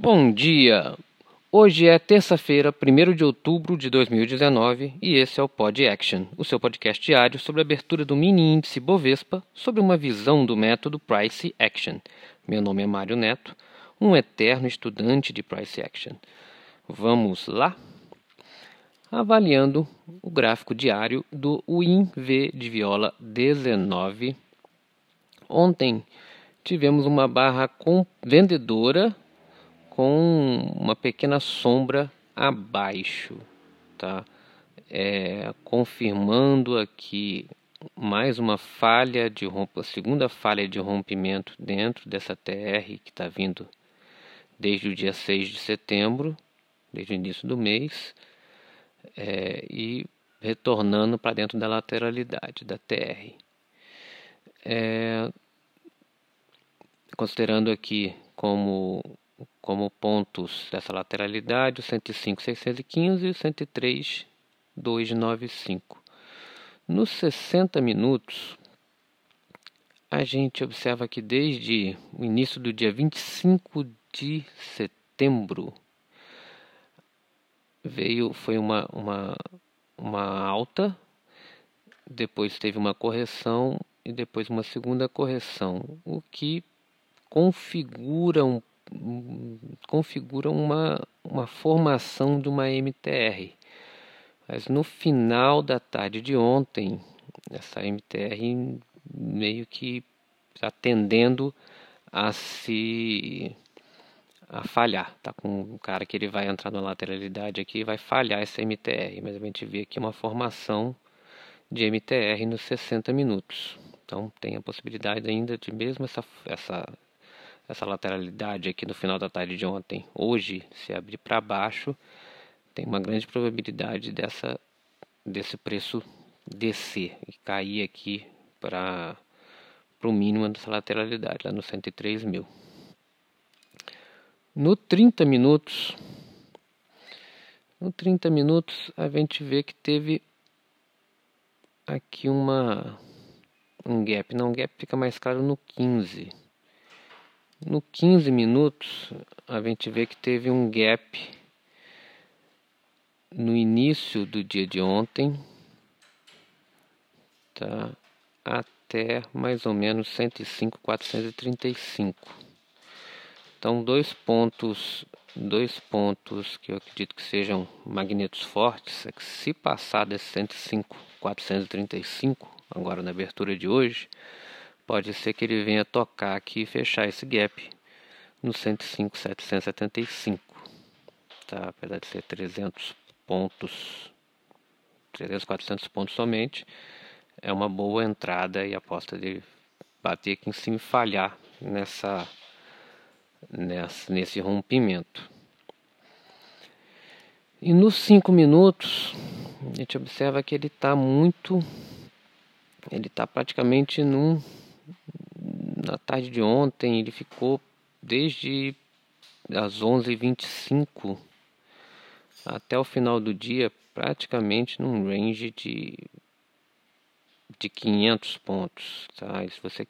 Bom dia! Hoje é terça-feira, 1 de outubro de 2019 e esse é o Pod Action, o seu podcast diário sobre a abertura do mini índice Bovespa sobre uma visão do método Price Action. Meu nome é Mário Neto, um eterno estudante de Price Action. Vamos lá? Avaliando o gráfico diário do WinV de viola 19. Ontem tivemos uma barra vendedora com uma pequena sombra abaixo, tá? É, confirmando aqui mais uma falha de a segunda falha de rompimento dentro dessa TR que está vindo desde o dia 6 de setembro, desde o início do mês, é, e retornando para dentro da lateralidade da TR. É, considerando aqui como como pontos dessa lateralidade, o 105, 615 e o 103, 295. Nos 60 minutos, a gente observa que desde o início do dia 25 de setembro veio foi uma, uma, uma alta, depois teve uma correção e depois uma segunda correção, o que configura um configura uma, uma formação de uma MTR. Mas no final da tarde de ontem, essa MTR meio que está tendendo a se a falhar, tá com um cara que ele vai entrar na lateralidade aqui vai falhar essa MTR, mas a gente vê aqui uma formação de MTR nos 60 minutos. Então tem a possibilidade ainda de mesmo essa, essa essa lateralidade aqui no final da tarde de ontem, hoje, se abrir para baixo, tem uma grande probabilidade dessa, desse preço descer e cair aqui para o mínimo dessa lateralidade, lá no 103 mil. No 30 minutos, no 30 minutos a gente vê que teve aqui uma um gap, não, um gap fica mais claro no 15 no 15 minutos, a gente vê que teve um gap no início do dia de ontem, tá? Até mais ou menos 105,435. Então, dois pontos, dois pontos que eu acredito que sejam magnetos fortes, é que se passar desse 105,435, agora na abertura de hoje, pode ser que ele venha tocar aqui e fechar esse gap no 105,775, tá? Apesar de ser 300 pontos, 300, 400 pontos somente, é uma boa entrada e aposta de bater aqui em cima e falhar nessa, nessa nesse rompimento. E nos 5 minutos, a gente observa que ele está muito, ele está praticamente num na tarde de ontem ele ficou desde as 11h25 até o final do dia praticamente num range de de 500 pontos, tá? E se você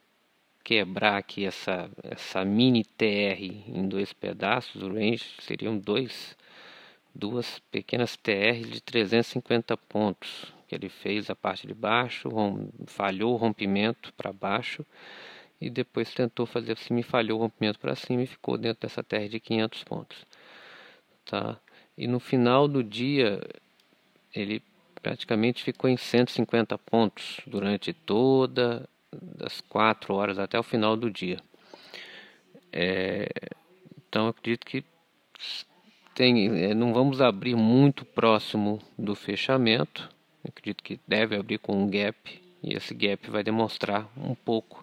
quebrar aqui essa essa mini TR em dois pedaços, o range seriam dois duas pequenas TR de 350 pontos que ele fez a parte de baixo, falhou o rompimento para baixo e depois tentou fazer assim, me falhou o rompimento para cima e ficou dentro dessa terra de 500 pontos. Tá? E no final do dia, ele praticamente ficou em 150 pontos durante toda das 4 horas até o final do dia. É, então acredito que tem, é, não vamos abrir muito próximo do fechamento. Acredito que deve abrir com um gap e esse gap vai demonstrar um pouco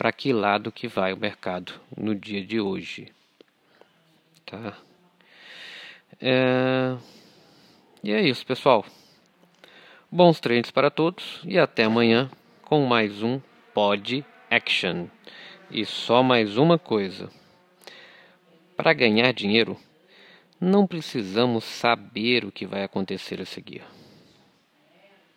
para que lado que vai o mercado no dia de hoje. Tá? É... E é isso, pessoal. Bons treinos para todos e até amanhã com mais um Pod Action. E só mais uma coisa. Para ganhar dinheiro, não precisamos saber o que vai acontecer a seguir.